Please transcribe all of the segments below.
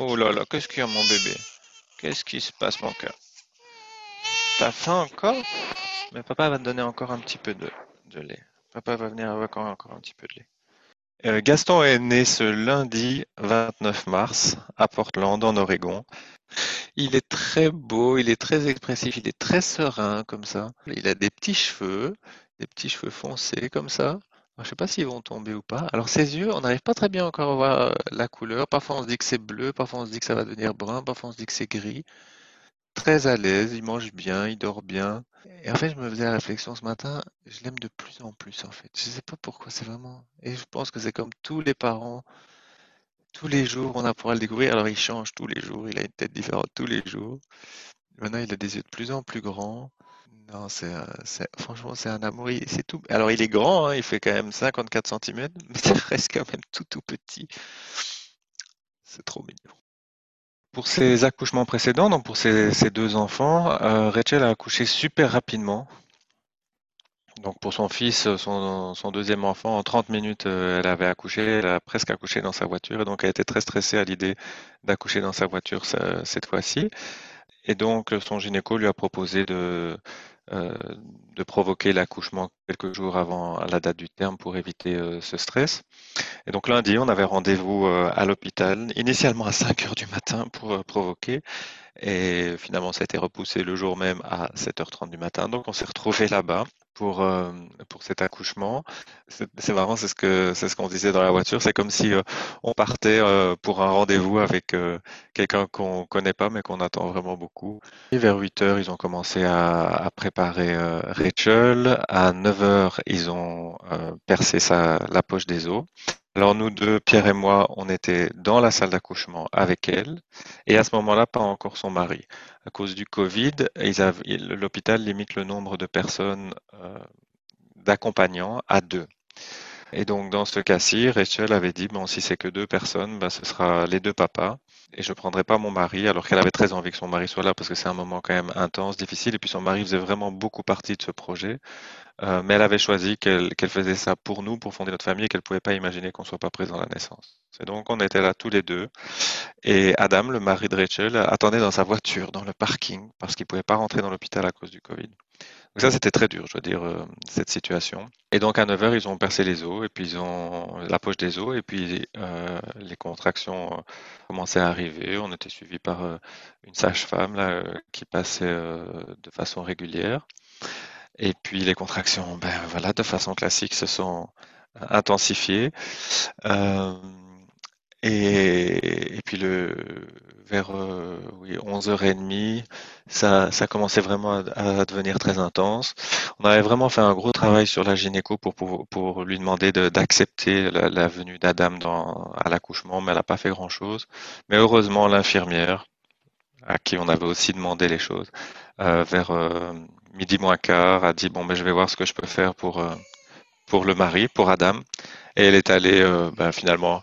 Oh là là, qu'est-ce qu'il y a mon bébé? Qu'est-ce qui se passe mon cœur? T'as faim encore? Mais papa va te donner encore un petit peu de, de lait. Papa va venir avec encore un petit peu de lait. Euh, Gaston est né ce lundi 29 mars à Portland, en Oregon. Il est très beau, il est très expressif, il est très serein comme ça. Il a des petits cheveux, des petits cheveux foncés comme ça. Je ne sais pas s'ils vont tomber ou pas. Alors ses yeux, on n'arrive pas très bien encore à voir euh, la couleur. Parfois on se dit que c'est bleu, parfois on se dit que ça va devenir brun, parfois on se dit que c'est gris. Très à l'aise, il mange bien, il dort bien. Et en fait, je me faisais la réflexion ce matin, je l'aime de plus en plus en fait. Je sais pas pourquoi, c'est vraiment. Et je pense que c'est comme tous les parents, tous les jours on apprend à le découvrir. Alors il change tous les jours, il a une tête différente tous les jours. Maintenant, il a des yeux de plus en plus grands. Non, c'est, franchement, c'est un amour. C'est tout. Alors, il est grand, hein, il fait quand même 54 centimètres, mais ça reste quand même tout tout petit. C'est trop mignon. Pour ses accouchements précédents, donc pour ses, deux enfants, euh, Rachel a accouché super rapidement. Donc pour son fils, son, deuxième enfant, en 30 minutes, euh, elle avait accouché, elle a presque accouché dans sa voiture, et donc elle était très stressée à l'idée d'accoucher dans sa voiture ce- cette fois-ci. Et donc son gynéco lui a proposé de, euh, de provoquer l'accouchement quelques jours avant la date du terme pour éviter euh, ce stress. Et donc lundi, on avait rendez-vous euh, à l'hôpital, initialement à 5 heures du matin pour euh, provoquer. Et finalement, ça a été repoussé le jour même à 7h30 du matin. Donc, on s'est retrouvé là-bas pour, euh, pour cet accouchement. C'est marrant, c'est ce que ce qu'on disait dans la voiture. C'est comme si euh, on partait euh, pour un rendez-vous avec quelqu'un qu'on connaît pas, mais qu'on attend vraiment beaucoup. Et vers 8 heures, ils ont commencé à, préparer Rachel. À 9 heures, ils ont percé sa, la poche des os. Alors nous deux, Pierre et moi, on était dans la salle d'accouchement avec elle. Et à ce moment-là, pas encore son mari. À cause du Covid, l'hôpital limite le nombre de personnes euh, d'accompagnants à deux. Et donc dans ce cas-ci, Rachel avait dit, bon, si c'est que deux personnes, ben, ce sera les deux papas. Et je prendrai pas mon mari, alors qu'elle avait très envie que son mari soit là, parce que c'est un moment quand même intense, difficile. Et puis son mari faisait vraiment beaucoup partie de ce projet. Euh, mais elle avait choisi qu'elle faisait ça pour nous, pour fonder notre famille, et qu'elle pouvait pas imaginer qu'on soit pas présent à la naissance. Et donc on était là tous les deux. Et Adam, le mari de Rachel, attendait dans sa voiture, dans le parking, parce qu'il pouvait pas rentrer dans l'hôpital à cause du Covid. Donc ça, c'était très dur, je dois dire, euh, cette situation. Et donc à 9 heures, ils ont percé les os, et puis ils ont la poche des os, et puis euh, les contractions euh, commençaient à arriver. On était suivi par une sage-femme qui passait de façon régulière. Et puis les contractions, ben voilà, de façon classique, se sont intensifiées. Et, et puis le, vers euh, oui, 11h30, ça, ça commençait vraiment à, à devenir très intense. On avait vraiment fait un gros travail sur la gynéco pour, pour, pour lui demander de- d'accepter la, la venue d'Adam à l'accouchement, mais elle n'a pas fait grand-chose. Mais heureusement, l'infirmière, à qui on avait aussi demandé les choses, euh, vers euh, midi moins quart, a dit, bon, ben, je vais voir ce que je peux faire pour, euh, pour le mari, pour Adam. Et elle est allée euh, ben, finalement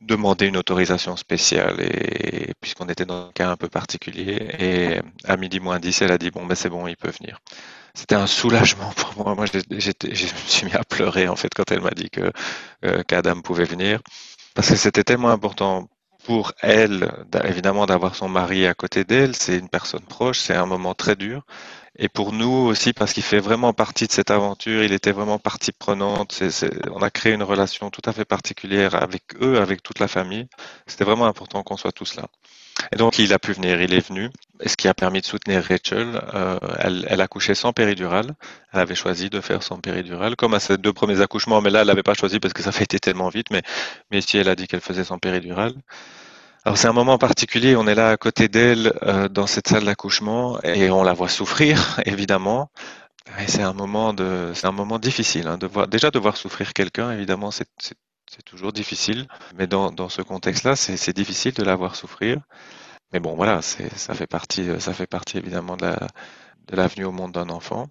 demander une autorisation spéciale et puisqu'on était dans un cas un peu particulier et à midi moins 10 elle a dit bon ben c'est bon il peut venir. C'était un soulagement pour moi. Moi je me suis mis à pleurer en fait quand elle m'a dit que euh, qu'Adam pouvait venir. Parce que c'était tellement important pour elle évidemment d'avoir son mari à côté d'elle. C'est une personne proche c'est un moment très dur et pour nous aussi, parce qu'il fait vraiment partie de cette aventure, il était vraiment partie prenante. On a créé une relation tout à fait particulière avec eux, avec toute la famille. C'était vraiment important qu'on soit tous là. Et donc, il a pu venir, il est venu, ce qui a permis de soutenir Rachel. Euh, elle, elle accouchait sans péridurale. Elle avait choisi de faire sans péridurale, comme à ses deux premiers accouchements, mais là, elle l'avait pas choisi parce que ça avait été tellement vite. Mais, mais ici, elle a dit qu'elle faisait sans péridurale. Alors c'est un moment particulier, on est là à côté d'elle euh, dans cette salle d'accouchement et on la voit souffrir, évidemment. Et c'est un moment de, c'est un moment difficile hein, de voir, déjà de voir souffrir quelqu'un, évidemment, c'est, toujours difficile. Mais dans, dans ce contexte-là, c'est, difficile de la voir souffrir. Mais bon, voilà, c'est, ça fait partie, ça fait partie évidemment de la, de la venue au monde d'un enfant.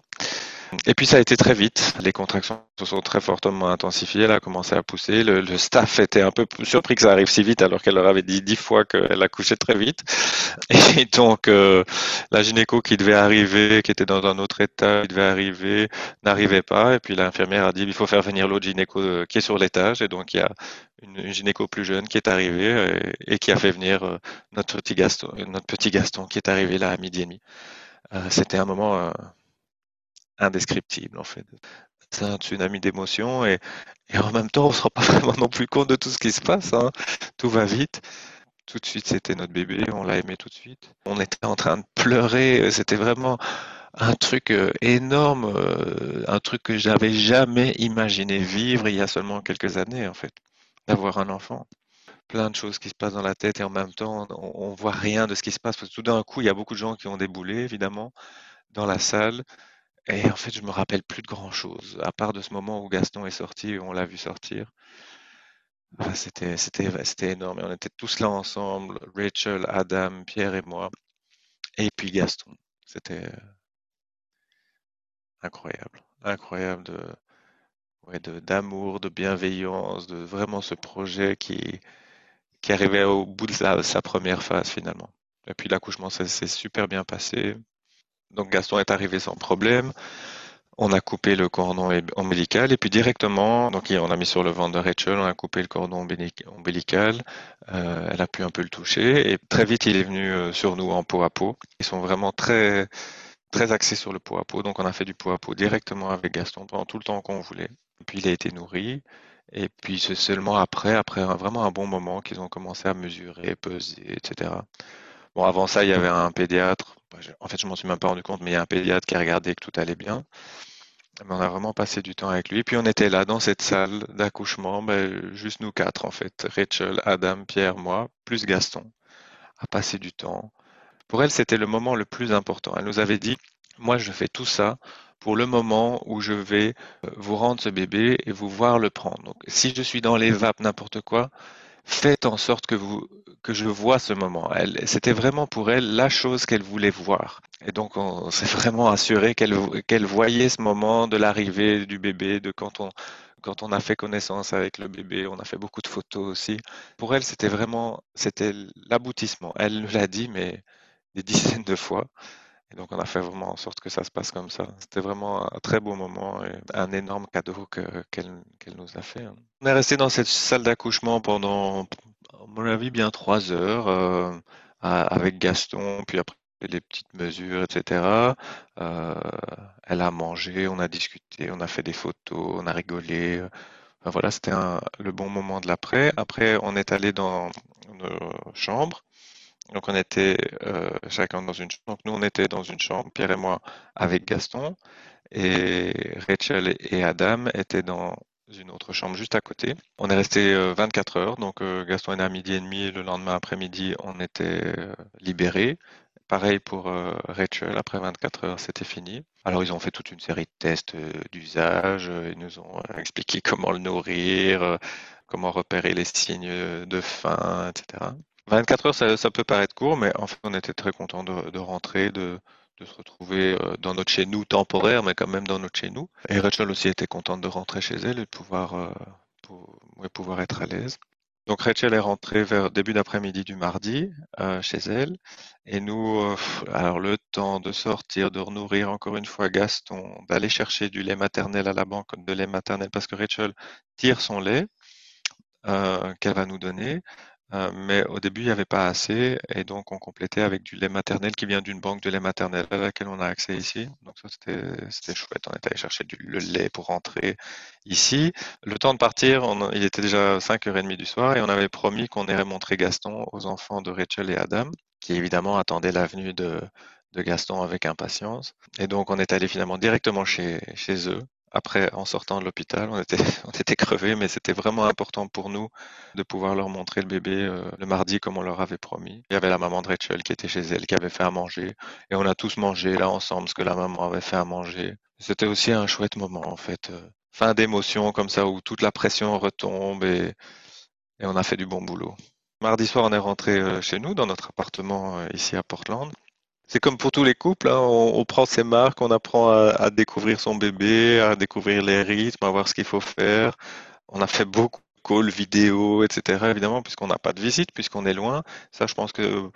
Et puis ça a été très vite. Les contractions se sont très fortement intensifiées. Elle a commencé à pousser. Le, staff était un peu surpris que ça arrive si vite alors qu'elle leur avait dit dix fois qu'elle accouchait très vite. Et donc euh, la gynéco qui devait arriver, qui était dans un autre état, qui devait arriver, n'arrivait pas. Et puis l'infirmière a dit il faut faire venir l'autre gynéco euh, qui est sur l'étage. Et donc il y a une, gynéco plus jeune qui est arrivée et, et qui a fait venir euh, notre petit Gaston, notre petit Gaston qui est arrivé là à midi et demi. Euh, C'était un moment euh, indescriptible en fait. C'est un tsunami d'émotions et, en même temps on se rend pas vraiment non plus compte de tout ce qui se passe. Hein. Tout va vite. Tout de suite c'était notre bébé, on l'a aimé tout de suite. On était en train de pleurer, c'était vraiment un truc euh, énorme, euh, un truc que j'avais jamais imaginé vivre il y a seulement quelques années en fait, d'avoir un enfant. Plein de choses qui se passent dans la tête et en même temps on, on voit rien de ce qui se passe parce que tout d'un coup il y a beaucoup de gens qui ont déboulé évidemment dans la salle et en fait, je me rappelle plus de grand-chose, à part de ce moment où Gaston est sorti, on l'a vu sortir. C'était, c'était, c'était énorme. Et on était tous là ensemble, Rachel, Adam, Pierre et moi, et puis Gaston. C'était euh, incroyable, incroyable de, ouais, de, d'amour, de bienveillance, de vraiment ce projet qui, qui arrivait au bout de sa, sa première phase finalement. Et puis l'accouchement, ça s'est super bien passé. Donc Gaston est arrivé sans problème. On a coupé le cordon ombilical et puis directement, donc on a mis sur le ventre de Rachel, on a coupé le cordon ombilical. Euh, elle a pu un peu le toucher et très vite il est venu euh, sur nous en peau à peau. Ils sont vraiment très très axés sur le peau à peau, donc on a fait du peau à peau directement avec Gaston pendant tout le temps qu'on voulait. Puis il a été nourri. Et puis c'est seulement après, après vraiment un bon moment, qu'ils ont commencé à mesurer, peser, etc. Bon, avant ça, il y avait un pédiatre. En fait, je m'en suis même pas rendu compte, mais il y a un pédiatre qui a regardé que tout allait bien. Mais on a vraiment passé du temps avec lui. Puis on était là dans cette salle d'accouchement, ben, juste nous quatre en fait. Rachel, Adam, Pierre, moi, plus Gaston, à passer du temps. Pour elle, c'était le moment le plus important. Elle nous avait dit, moi je fais tout ça pour le moment où je vais euh, vous rendre ce bébé et vous voir le prendre. Donc, si je suis dans les vapes, n'importe quoi, faites en sorte que vous que je vois ce moment. C'était vraiment pour elle la chose qu'elle voulait voir. Et donc on s'est vraiment assuré qu'elle qu'elle voyait ce moment de l'arrivée du bébé, de quand on quand on a fait connaissance avec le bébé, on a fait beaucoup de photos aussi. Pour elle, c'était vraiment c'était l'aboutissement. Elle nous l'a dit, mais des dizaines de fois. Et donc, on a fait vraiment en sorte que ça se passe comme ça. C'était vraiment un très beau moment et un énorme cadeau qu'elle nous a fait. hein. On est resté dans cette salle d'accouchement pendant, à mon avis, bien trois heures euh, avec Gaston, puis après les petites mesures, etc. Euh, elle a mangé, on a discuté, on a fait des photos, on a rigolé. Voilà, c'était le bon moment de l'après. Après, on est allé dans nos chambres. Donc on était euh, chacun dans une chambre. Donc nous on était dans une chambre, Pierre et moi, avec Gaston, et Rachel et Adam étaient dans une autre chambre juste à côté. On est resté euh, 24 heures, donc euh, Gaston est à midi et demi, le lendemain après-midi on était euh, libérés. Pareil pour euh, Rachel, après 24 heures c'était fini. Alors ils ont fait toute une série de tests euh, d'usage, euh, ils nous ont euh, expliqué comment le nourrir, euh, comment repérer les signes de faim, etc. 24 heures, ça, peut paraître court, mais en fait, on était très content de, rentrer, de, se retrouver euh, dans notre chez nous temporaire, mais quand même dans notre chez nous. Et Rachel aussi était contente de rentrer chez elle et de pouvoir, euh, être à l'aise. Donc Rachel est rentrée vers début d'après-midi du mardi euh, chez elle. Et nous, alors le temps de sortir, de renourrir encore une fois Gaston, d'aller chercher du lait maternel à la banque de lait maternel parce que Rachel tire son lait qu'elle va nous donner. Euh, mais au début, il n'y avait pas assez, et donc on complétait avec du lait maternel qui vient d'une banque de lait maternel à laquelle on a accès ici. Donc ça, c'était chouette. On est allé chercher du, le lait pour rentrer ici. Le temps de partir, il était déjà 5h30 du soir, et on avait promis qu'on irait montrer Gaston aux enfants de Rachel et Adam, qui évidemment attendaient la venue de, de Gaston avec impatience. Et donc on est allé finalement directement chez eux. Après, en sortant de l'hôpital, on était, crevés, mais c'était vraiment important pour nous de pouvoir leur montrer le bébé euh, le mardi comme on leur avait promis. Il y avait la maman de Rachel qui était chez elle, qui avait fait à manger, et on a tous mangé là ensemble ce que la maman avait fait à manger. C'était aussi un chouette moment en fait, euh, fin d'émotion comme ça où toute la pression retombe et, on a fait du bon boulot. Mardi soir, on est rentré euh, chez nous dans notre appartement ici à Portland. C'est comme pour tous les couples, hein, on, prend ses marques, on apprend à, à découvrir son bébé, à découvrir les rythmes, à voir ce qu'il faut faire. On a fait beaucoup de calls vidéo, etc. Évidemment, puisqu'on n'a pas de visite, puisqu'on est loin. Ça, je pense que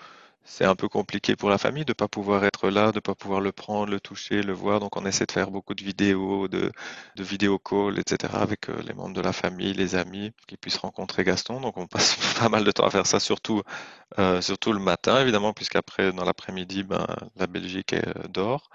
c'est un peu compliqué pour la famille de ne pas pouvoir être là, de ne pas pouvoir le prendre, le toucher, le voir. Donc, on essaie de faire beaucoup de vidéos, de, de vidéo calls, etc. avec euh, les membres de la famille, les amis, qui puissent rencontrer Gaston. Donc, on passe pas mal de temps à faire ça, surtout, euh, surtout le matin, évidemment, puisqu'après, dans l'après-midi, ben, la Belgique est, euh, dort.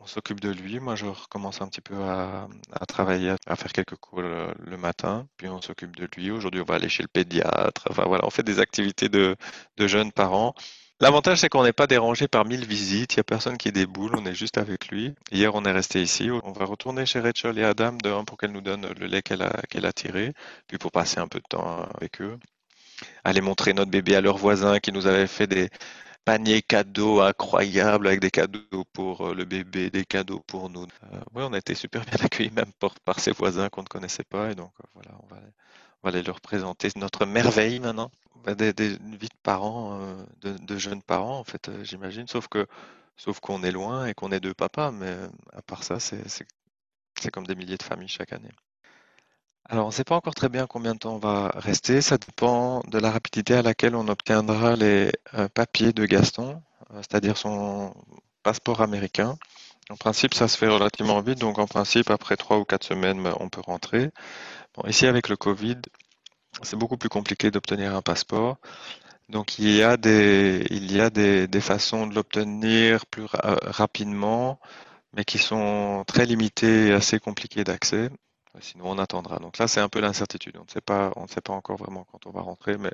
On s'occupe de lui. Moi, je recommence un petit peu à, travailler, à faire quelques cours le, le matin. Puis on s'occupe de lui. Aujourd'hui, on va aller chez le pédiatre. Enfin voilà, on fait des activités de, de jeunes parents. L'avantage, c'est qu'on n'est pas dérangé par mille visites. Il n'y a personne qui déboule. On est juste avec lui. Hier, on est resté ici. On va retourner chez Rachel et Adam de pour qu'elle nous donne le lait qu'elle a, qu'elle a tiré. Puis pour passer un peu de temps avec eux. Aller montrer notre bébé à leurs voisins qui nous avaient fait des, panier cadeau incroyable avec des cadeaux pour euh, le bébé, des cadeaux pour nous. Euh, oui, on a été super bien accueillis même par, ses voisins qu'on ne connaissait pas et donc euh, voilà, on va, aller leur présenter notre merveille maintenant. Des, des, de parents, de, jeunes parents en fait, j'imagine, sauf que sauf qu'on est loin et qu'on est deux papas, mais à part ça, c'est comme des milliers de familles chaque année. Alors, on ne sait pas encore très bien combien de temps on va rester. Ça dépend de la rapidité à laquelle on obtiendra les euh, papiers de Gaston, euh, c'est-à-dire son passeport américain. En principe, ça se fait relativement vite, donc en principe, après trois ou quatre semaines, ben, on peut rentrer. Bon, ici, avec le Covid, c'est beaucoup plus compliqué d'obtenir un passeport. Donc, il y a des, il y a des, des façons de l'obtenir plus ra- rapidement, mais qui sont très limitées et assez compliquées d'accès. Sinon, on attendra. Donc là, c'est un peu l'incertitude. On ne sait pas, on ne sait pas encore vraiment quand on va rentrer, mais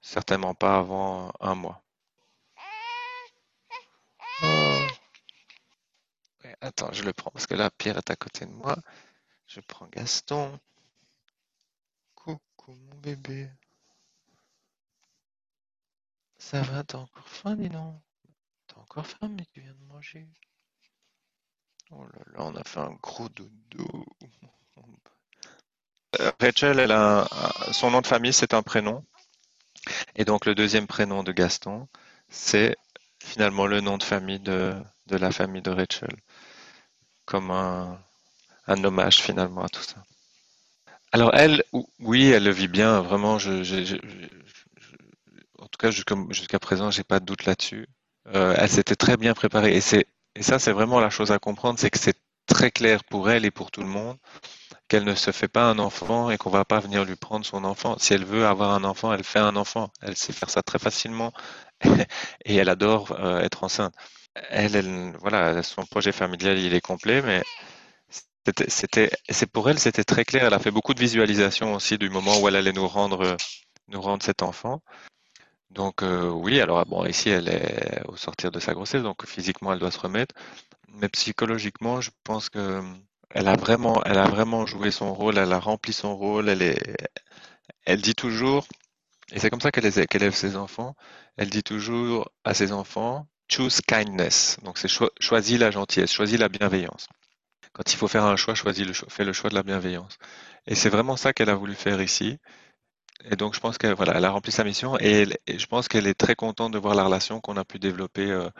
certainement pas avant un mois. Attends, je le prends parce que là, Pierre est à côté de moi. Je prends Gaston. Coucou, mon bébé. Ça va, t'as encore faim, dis donc? T'as encore faim, mais tu viens de manger? Oh là là, on a fait un gros dodo. Euh, Rachel, elle un- son nom de famille, c'est un prénom. Et donc, le deuxième prénom de Gaston, c'est finalement le nom de famille de, la famille de Rachel, comme un, hommage finalement à tout ça. Alors, elle, ou- oui, elle le vit bien, vraiment. En tout cas, jusqu'à jusqu'à présent, j'ai pas de doute là-dessus. Euh, elle s'était très bien préparée. Et ça, c'est vraiment la chose à comprendre, c'est que c'est très clair pour elle et pour tout le monde qu'elle ne se fait pas un enfant et qu'on va pas venir lui prendre son enfant. Si elle veut avoir un enfant, elle fait un enfant. Elle sait faire ça très facilement et elle adore euh, être enceinte. Elle, elle, voilà, son projet familial, il est complet, mais c'était, c'est pour elle, c'était très clair. Elle a fait beaucoup de visualisation aussi du moment où elle allait nous rendre, nous rendre cet enfant. Donc euh, oui, alors bon, ici elle est au sortir de sa grossesse, donc physiquement elle doit se remettre, mais psychologiquement, je pense que elle a vraiment, elle a vraiment joué son rôle, elle a rempli son rôle, elle est, elle dit toujours, et c'est comme ça qu'elle élève, ses enfants, elle dit toujours à ses enfants, choose kindness, donc c'est cho- choisis la gentillesse, choisis la bienveillance. Quand il faut faire un choix, choisis le fais le choix de la bienveillance. Et c'est vraiment ça qu'elle a voulu faire ici. Et donc, je pense qu'elle voilà, elle a rempli sa mission et je pense qu'elle est très contente de voir la relation qu'on a pu développer euh,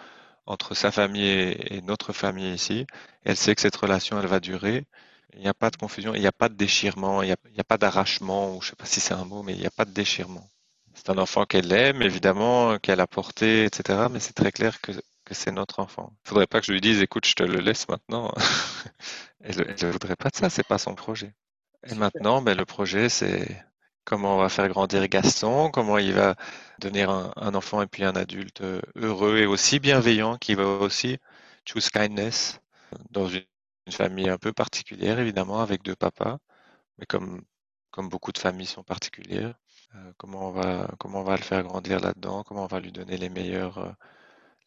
entre sa famille et, et notre famille ici. Elle sait que cette relation, elle va durer. Il n'y a pas de confusion, il n'y a pas de déchirement, il n'y a, pas d'arrachement, ou je sais pas si c'est un mot, mais il n'y a pas de déchirement. C'est un enfant qu'elle aime, évidemment, qu'elle a porté, etc. Mais c'est très clair que, que c'est notre enfant. Il faudrait pas que je lui dise, écoute, je te le laisse maintenant. Elle ne voudrait pas de ça, c'est pas son projet. Et maintenant, ben, le projet, c'est comment on va faire grandir Gaston, comment il va devenir un, enfant et puis un adulte heureux et aussi bienveillant, qui va aussi choose kindness dans une, famille un peu particulière, évidemment, avec deux papas, mais comme, comme beaucoup de familles sont particulières. Euh, comment on va, comment on va le faire grandir là-dedans, comment on va lui donner les meilleures, euh,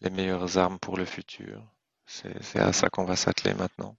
les meilleures armes pour le futur. C'est à ça qu'on va s'atteler maintenant.